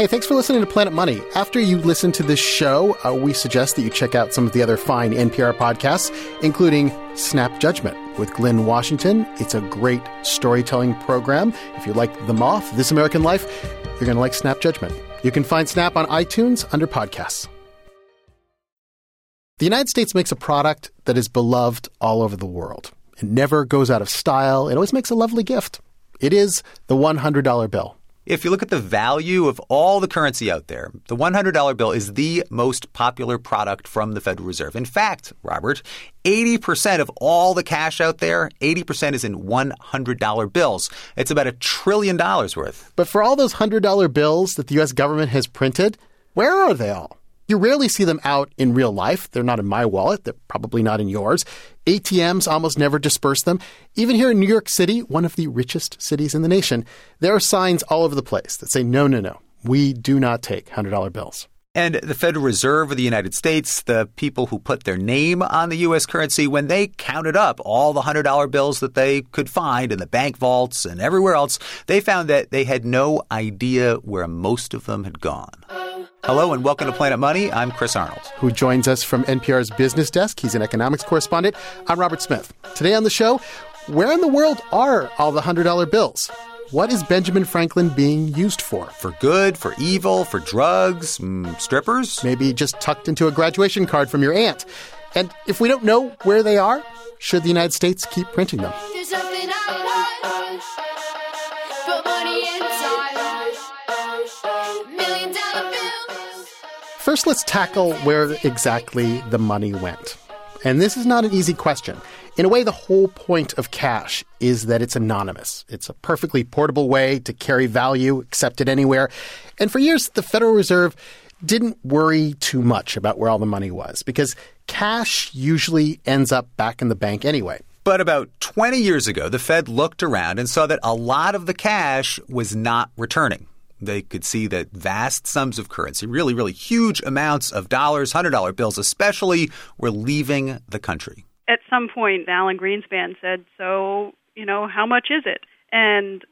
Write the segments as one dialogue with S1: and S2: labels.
S1: Hey, thanks for listening to Planet Money. After you listen to this show, uh, we suggest that you check out some of the other fine NPR podcasts, including Snap Judgment with Glynn Washington. It's a great storytelling program. If you like The Moth, This American Life, you're going to like Snap Judgment. You can find Snap on iTunes under podcasts. The United States makes a product that is beloved all over the world. It never goes out of style. It always makes a lovely gift. It is the $100 bill.
S2: If you look at the value of all the currency out there, the $100 bill is the most popular product from the Federal Reserve. In fact, Robert, 80% of all the cash out there, 80% is in $100 bills. It's about a trillion dollars worth.
S1: But for all those $100 bills that the U.S. government has printed, where are they all? You rarely see them out in real life. They're not in my wallet. They're probably not in yours. ATMs almost never disperse them. Even here in New York City, one of the richest cities in the nation, there are signs all over the place that say, no, no, no, we do not take $100 bills.
S2: And the Federal Reserve of the United States, the people who put their name on the U.S. currency, when they counted up all the $100 bills that they could find in the bank vaults and everywhere else, they found that they had no idea where most of them had gone. Hello and welcome to Planet Money. I'm Chris Arnold.
S1: Who joins us from NPR's business desk. He's an economics correspondent. I'm Robert Smith. Today on the show, where in the world are all the $100 bills? What is Benjamin Franklin being used for?
S2: For good, for evil, for drugs, mm, strippers?
S1: Maybe just tucked into a graduation card from your aunt. And if we don't know where they are, should the United States keep printing them? First, let's tackle where exactly the money went. And this is not an easy question. In a way, the whole point of cash is that it's anonymous. It's a perfectly portable way to carry value, accepted anywhere. And for years, the Federal Reserve didn't worry too much about where all the money was because cash usually ends up back in the bank anyway.
S2: But about 20 years ago, the Fed looked around and saw that a lot of the cash was not returning. They could see that vast sums of currency, really, really huge amounts of dollars, $100 bills especially, were leaving the country.
S3: At some point, Alan Greenspan said, So, you know, how much is it? And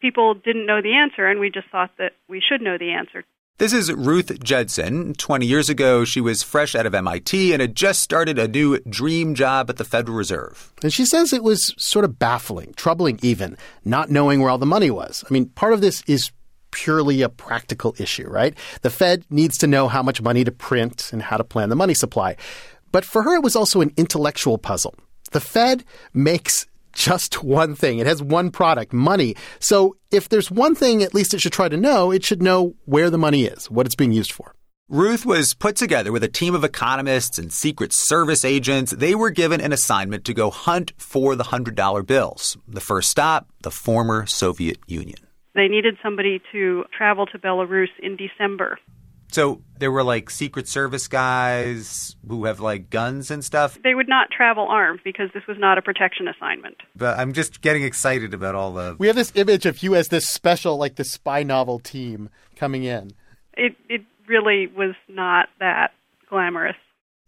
S3: people didn't know the answer, and we just thought that we should know the answer.
S2: This is Ruth Judson. 20 years ago, she was fresh out of MIT and had just started a new dream job at the Federal Reserve.
S1: And she says it was sort of baffling, troubling even, not knowing where all the money was. I mean, part of this is purely a practical issue, right? The Fed needs to know how much money to print and how to plan the money supply. But for her, it was also an intellectual puzzle. The Fed makes just one thing. It has one product, money. So if there's one thing at least it should try to know, it should know where the money is, what it's being used for.
S2: Ruth was put together with a team of economists and Secret Service agents. They were given an assignment to go hunt for the $100 bills. The first stop, the former Soviet Union.
S3: They needed somebody to travel to Belarus in December.
S2: So there were like Secret Service guys who have like guns and stuff.
S3: They would not travel armed because this was not a protection assignment.
S2: But I'm just getting excited about all the.
S1: We have this image of you as this special, like the spy novel team coming in.
S3: It it really was not that glamorous.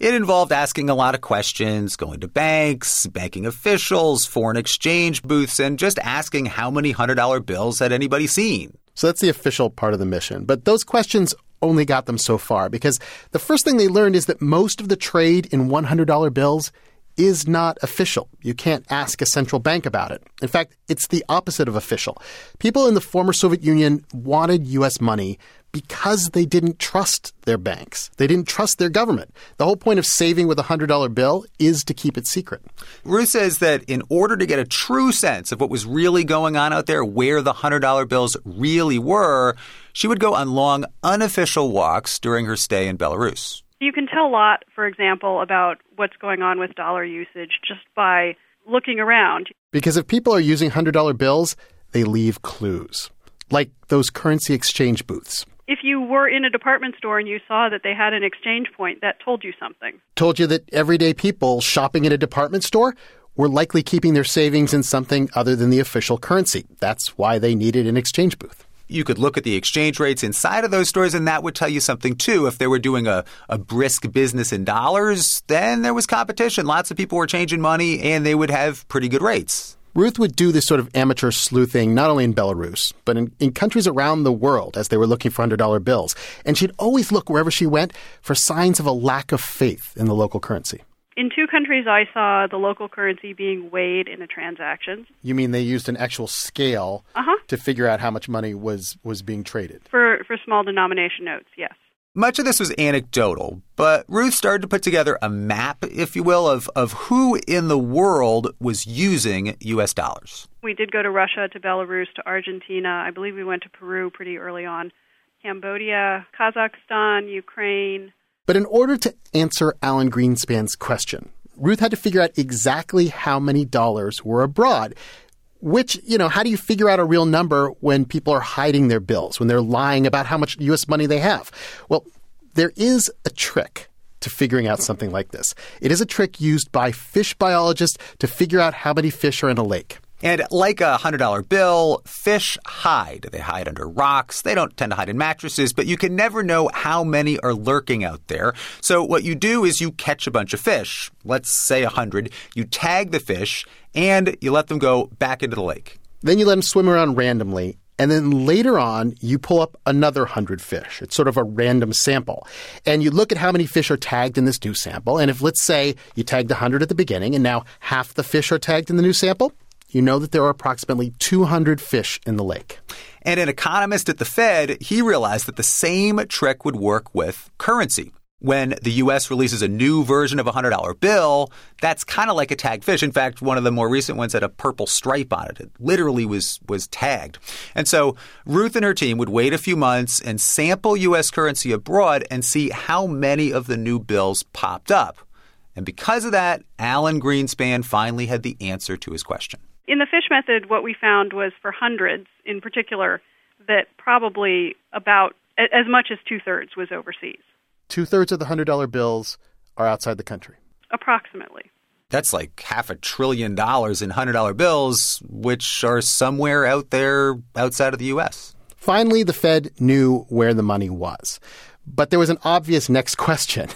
S2: It involved asking a lot of questions, going to banks, banking officials, foreign exchange booths, and just asking how many $100 bills had anybody seen.
S1: So that's the official part of the mission. But those questions only got them so far because the first thing they learned is that most of the trade in $100 bills is not official. You can't ask a central bank about it. In fact, it's the opposite of official. People in the former Soviet Union wanted U.S. money because they didn't trust their banks. They didn't trust their government. The whole point of saving with a $100 bill is to keep it secret.
S2: Ruth says that in order to get a true sense of what was really going on out there, where the $100 bills really were, she would go on long, unofficial walks during her stay in Belarus.
S3: You can tell a lot, for example, about what's going on with dollar usage just by looking around.
S1: Because if people are using $100 bills, they leave clues, like those currency exchange booths.
S3: If you were in a department store and you saw that they had an exchange point, that told you something.
S1: Told you that everyday people shopping in a department store were likely keeping their savings in something other than the official currency. That's why they needed an exchange booth
S2: you could look at the exchange rates inside of those stores, and that would tell you something too. If they were doing a, a brisk business in dollars, then there was competition. Lots of people were changing money, and they would have pretty good rates.
S1: Ruth would do this sort of amateur sleuthing not only in Belarus, but in, in countries around the world as they were looking for $100 bills. And she'd always look wherever she went for signs of a lack of faith in the local currency.
S3: In two countries, I saw the local currency being weighed in the transactions.
S1: You mean they used an actual scale
S3: Uh-huh.
S1: to figure out how much money was, was being traded?
S3: For, for small denomination notes, yes.
S2: Much of this was anecdotal, but Ruth started to put together a map, if you will, of, of who in the world was using U.S. dollars.
S3: We did go to Russia, to Belarus, to Argentina. I believe we went to Peru pretty early on. Cambodia, Kazakhstan, Ukraine.
S1: But in order to answer Alan Greenspan's question, Ruth had to figure out exactly how many dollars were abroad. Which, you know, how do you figure out a real number when people are hiding their bills, when they're lying about how much U.S. money they have? Well, there is a trick to figuring out something like this. It is a trick used by fish biologists to figure out how many fish are in a lake.
S2: And like a $100 bill, fish hide. They hide under rocks. They don't tend to hide in mattresses, but you can never know how many are lurking out there. So what you do is you catch a bunch of fish, let's say 100, you tag the fish, and you let them go back into the lake.
S1: Then you let them swim around randomly. And then later on, you pull up another 100 fish. It's sort of a random sample. And you look at how many fish are tagged in this new sample. And if, let's say, you tagged 100 at the beginning and now half the fish are tagged in the new sample, you know that there are approximately 200 fish in the lake.
S2: And an economist at the Fed, he realized that the same trick would work with currency. When the U.S. releases a new version of a $100 bill, that's kind of like a tagged fish. In fact, one of the more recent ones had a purple stripe on it. It literally was, was tagged. And so Ruth and her team would wait a few months and sample U.S. currency abroad and see how many of the new bills popped up. And because of that, Alan Greenspan finally had the answer to his question.
S3: In the fish method, what we found was for hundreds in particular that probably about as much as two thirds was overseas.
S1: Two thirds of the $100 bills are outside the country.
S3: Approximately.
S2: That's like half a trillion dollars in $100 bills, which are somewhere out there outside of the U.S.
S1: Finally, the Fed knew where the money was. But there was an obvious next question.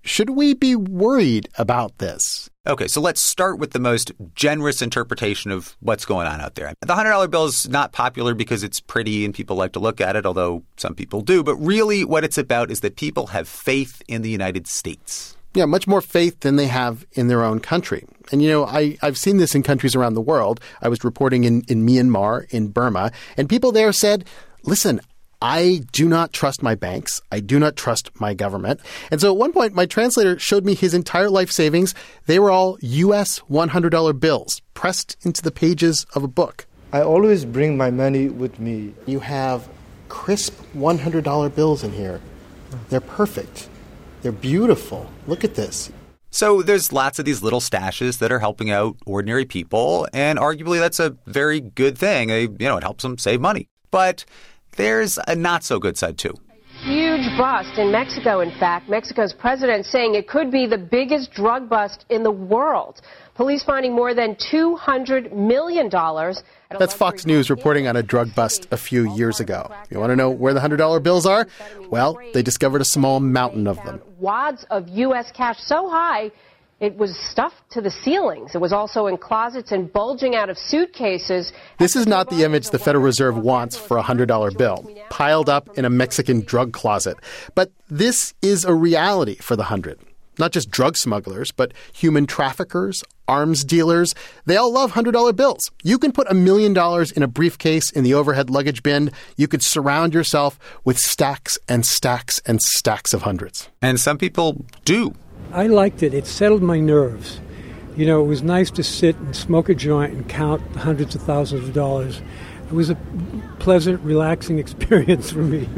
S1: Should we be worried about this?
S2: Okay, so let's start with the most generous interpretation of what's going on out there. The $100 bill is not popular because it's pretty and people like to look at it, although some people do. But really, what it's about is that people have faith in the United States.
S1: Yeah, much more faith than they have in their own country. And, you know, I, I've seen this in countries around the world. I was reporting in, in Myanmar, in Burma, and people there said, listen, I do not trust my banks. I do not trust my government. And so at one point, my translator showed me his entire life savings. They were all US $100 bills pressed into the pages of a book.
S4: I always bring my money with me.
S1: You have crisp $100 bills in here. They're perfect. They're beautiful. Look at this.
S2: So there's lots of these little stashes that are helping out ordinary people, and arguably that's a very good thing. They, you know, it helps them save money. But there's a not so good side too.
S5: Huge bust in Mexico, in fact. Mexico's president saying it could be the biggest drug bust in the world. Police finding more than $200 million.
S1: That's Fox News reporting on a drug bust a few years ago. You want to know where the $100 bills are? Well, they discovered a small mountain of them.
S5: Wads of U.S. cash so high it was stuffed to the ceilings. It was also in closets and bulging out of suitcases.
S1: This is not the image the Federal Reserve wants for a $100 bill, piled up in a Mexican drug closet. But this is a reality for the 100. Not just drug smugglers, but human traffickers, arms dealers. They all love $100 bills. You can put a million dollars in a briefcase in the overhead luggage bin. You could surround yourself with stacks and stacks and stacks of hundreds.
S2: And some people do.
S6: I liked it. It settled my nerves. You know, it was nice to sit and smoke a joint and count hundreds of thousands of dollars. It was a pleasant, relaxing experience for me.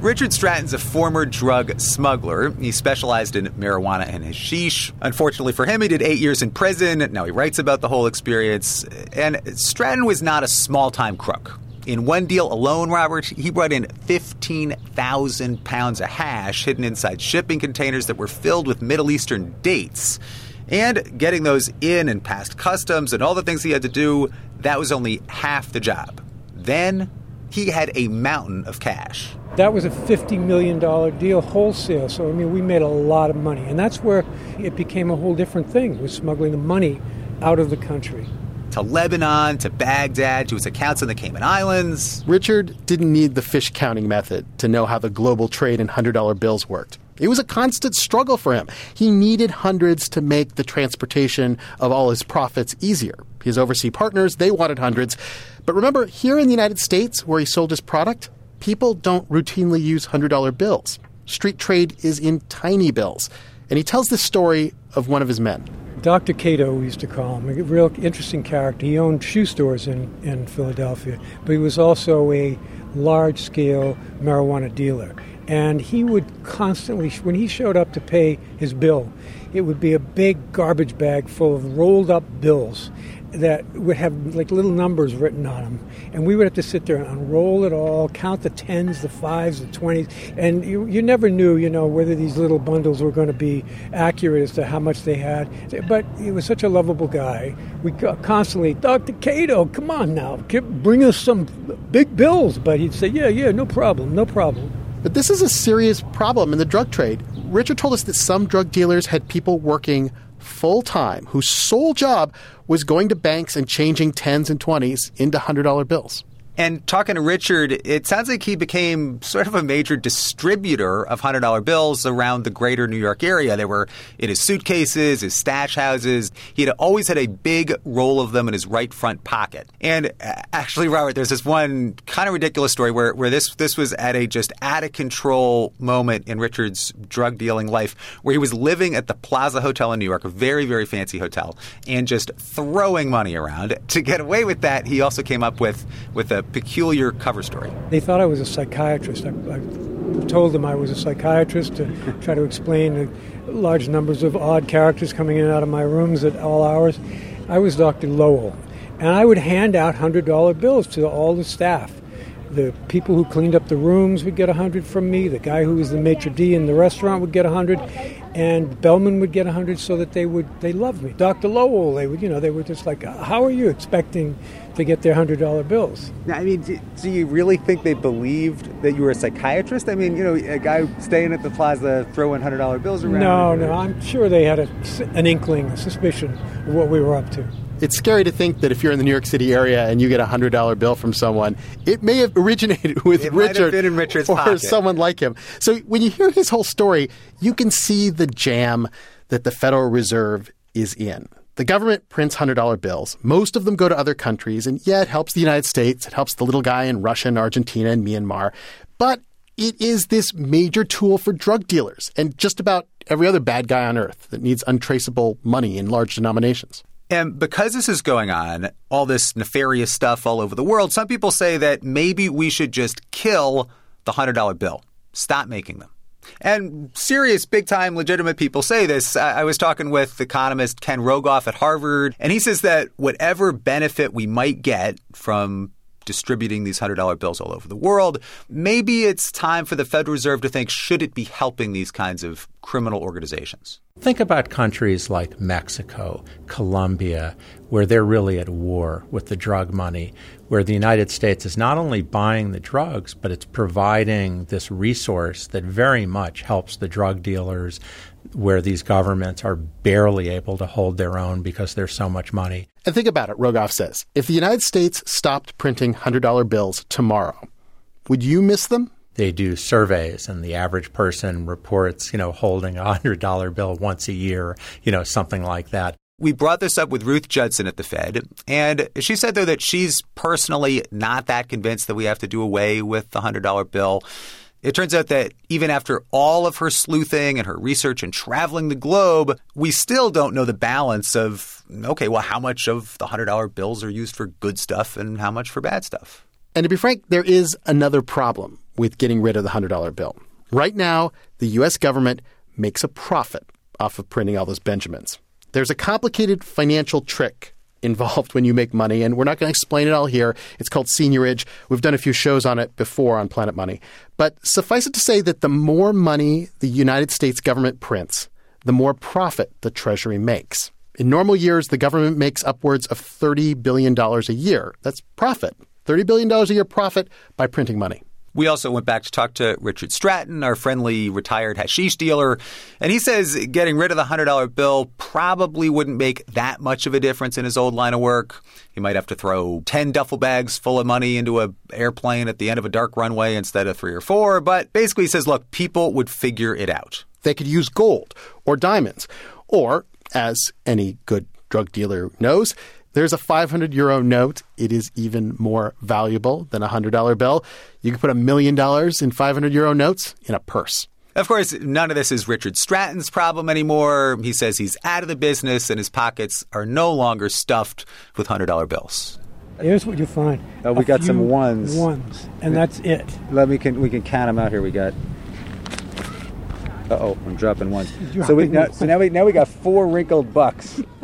S2: Richard Stratton's a former drug smuggler. He specialized in marijuana and hashish. Unfortunately for him, he did eight years in prison. Now he writes about the whole experience. And Stratton was not a small time crook. In one deal alone, Robert, he brought in 15,000 pounds of hash hidden inside shipping containers that were filled with Middle Eastern dates. And getting those in and past customs and all the things he had to do, that was only half the job. Then he had a mountain of cash.
S6: That was a $50 million deal wholesale. So, I mean, we made a lot of money. And that's where it became a whole different thing, was smuggling the money out of the country.
S2: To Lebanon, to Baghdad, to his accounts in the Cayman Islands.
S1: Richard didn't need the fish counting method to know how the global trade in $100 bills worked. It was a constant struggle for him. He needed hundreds to make the transportation of all his profits easier. His overseas partners, they wanted hundreds. But remember, here in the United States, where he sold his product, people don't routinely use $100 bills. Street trade is in tiny bills. And he tells the story of one of his men.
S6: Dr. Cato, we used to call him, a real interesting character. He owned shoe stores in, in Philadelphia, but he was also a large scale marijuana dealer. And he would constantly, when he showed up to pay his bill, it would be a big garbage bag full of rolled up bills that would have like little numbers written on them. And we would have to sit there and unroll it all, count the tens, the fives, the twenties. And you, you never knew, you know, whether these little bundles were going to be accurate as to how much they had. But he was such a lovable guy. We constantly, Dr. Cato, come on now, bring us some big bills. But he'd say, yeah, yeah, no problem, no problem.
S1: But this is a serious problem in the drug trade. Richard told us that some drug dealers had people working full time whose sole job was going to banks and changing 10s and 20s into $100 bills.
S2: And talking to Richard, it sounds like he became sort of a major distributor of $100 bills around the greater New York area. They were in his suitcases, his stash houses. He had always had a big roll of them in his right front pocket. And uh, actually, Robert, there's this one kind of ridiculous story where, where this, this was at a just out of control moment in Richard's drug dealing life where he was living at the Plaza Hotel in New York, a very, very fancy hotel, and just throwing money around. To get away with that, he also came up with, with a peculiar cover story.
S6: They thought I was a psychiatrist. I, I told them I was a psychiatrist to try to explain the large numbers of odd characters coming in and out of my rooms at all hours. I was Dr. Lowell, and I would hand out $100 bills to all the staff. The people who cleaned up the rooms would get 100 from me. The guy who was the maitre d' in the restaurant would get 100 and Bellman would get 100 so that they would they loved me. Dr. Lowell, they would you know they were just like, uh, how are you expecting to get their hundred dollar bills?
S7: I mean, do, do, you really think they believed that you were a psychiatrist? I mean, you know, a guy staying at the plaza throwing hundred dollar bills around.
S6: No, no, I'm sure they had a, an inkling, a suspicion of what we were up to.
S1: It's scary to think that if you're in the New York City area and you get a hundred dollar bill from someone, it may have originated with
S2: it
S1: Richard
S2: or
S1: pocket. someone like him. So when you hear his whole story, you can see the jam that the Federal Reserve is in. The government prints $100 bills. Most of them go to other countries, and yeah, it helps the United States. It helps the little guy in Russia and Argentina and Myanmar. But it is this major tool for drug dealers and just about every other bad guy on earth that needs untraceable money in large denominations.
S2: And because this is going on, all this nefarious stuff all over the world, some people say that maybe we should just kill the $100 bill, stop making them. And serious, big time, legitimate people say this. I, was talking with economist Ken Rogoff at Harvard, and he says that whatever benefit we might get from distributing these $100 bills all over the world. Maybe it's time for the Federal Reserve to think should it be helping these kinds of criminal organizations?
S8: Think about countries like Mexico, Colombia, where they're really at war with the drug money, where the United States is not only buying the drugs, but it's providing this resource that very much helps the drug dealers, where these governments are barely able to hold their own because there's so much money.
S1: And think about it, Rogoff says. If the United States stopped printing $100 bills tomorrow, would you miss them?
S8: They do surveys, and the average person reports, you know, holding a $100 bill once a year, you know, something like that.
S2: We brought this up with Ruth Judson at the Fed, and she said, though, that she's personally not that convinced that we have to do away with the $100 bill. It turns out that even after all of her sleuthing and her research and traveling the globe, we still don't know the balance of, okay, well, how much of the $100 bills are used for good stuff and how much for bad stuff.
S1: And to be frank, there is another problem with getting rid of the $100 bill. Right now, the U.S. government makes a profit off of printing all those Benjamins. There's a complicated financial trick involved when you make money, and we're not going to explain it all here. It's called seigniorage. We've done a few shows on it before on Planet Money. But suffice it to say that the more money the United States government prints, the more profit the Treasury makes. In normal years, the government makes upwards of $30 billion a year. That's profit. $30 billion a year profit by printing money.
S2: We also went back to talk to Richard Stratton, our friendly retired hashish dealer, and he says getting rid of the $100 bill probably wouldn't make that much of a difference in his old line of work. He might have to throw 10 duffel bags full of money into an airplane at the end of a dark runway instead of three or four, but basically he says, look, people would figure it out.
S1: They could use gold or diamonds, or, as any good drug dealer knows, there's a 500 euro note. It is even more valuable than a $100 bill. You can put a million dollars in 500 euro notes in a purse.
S2: Of course, none of this is Richard Stratton's problem anymore. He says he's out of the business and his pockets are no longer stuffed with $100 bills.
S6: Here's what you find.
S7: Oh, we
S6: A
S7: got some ones.
S6: Ones, and that's it.
S7: Let me can we can count them out here. We got. Uh oh, I'm dropping ones. So we now, so now we now we got four wrinkled bucks.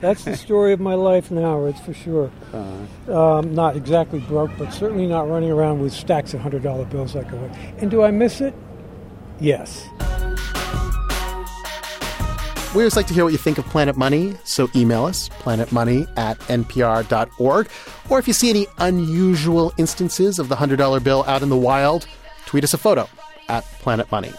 S6: That's the story of my life now, it's for sure.
S7: Uh-huh.
S6: Um, not exactly broke, but certainly not running around with stacks of $100 bills like I would. And do I miss it? Yes.
S1: We always like to hear what you think of Planet Money, so email us, planetmoney at npr.org. Or if you see any unusual instances of the $100 bill out in the wild, tweet us a photo at Planet Money.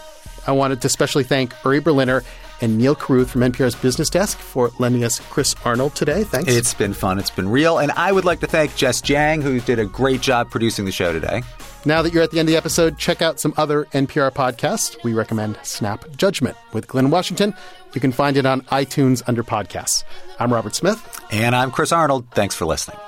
S1: I wanted to especially thank Uri Berliner and Neal Carruth from NPR's Business Desk for lending us Chris Arnold today. Thanks.
S2: It's been fun. It's been real. And I would like to thank Jess Jiang, who did a great job producing the show today.
S1: Now that you're at the end of the episode, check out some other NPR podcasts. We recommend Snap Judgment with Glynn Washington. You can find it on iTunes under podcasts. I'm Robert Smith.
S2: And I'm Chris Arnold. Thanks for listening.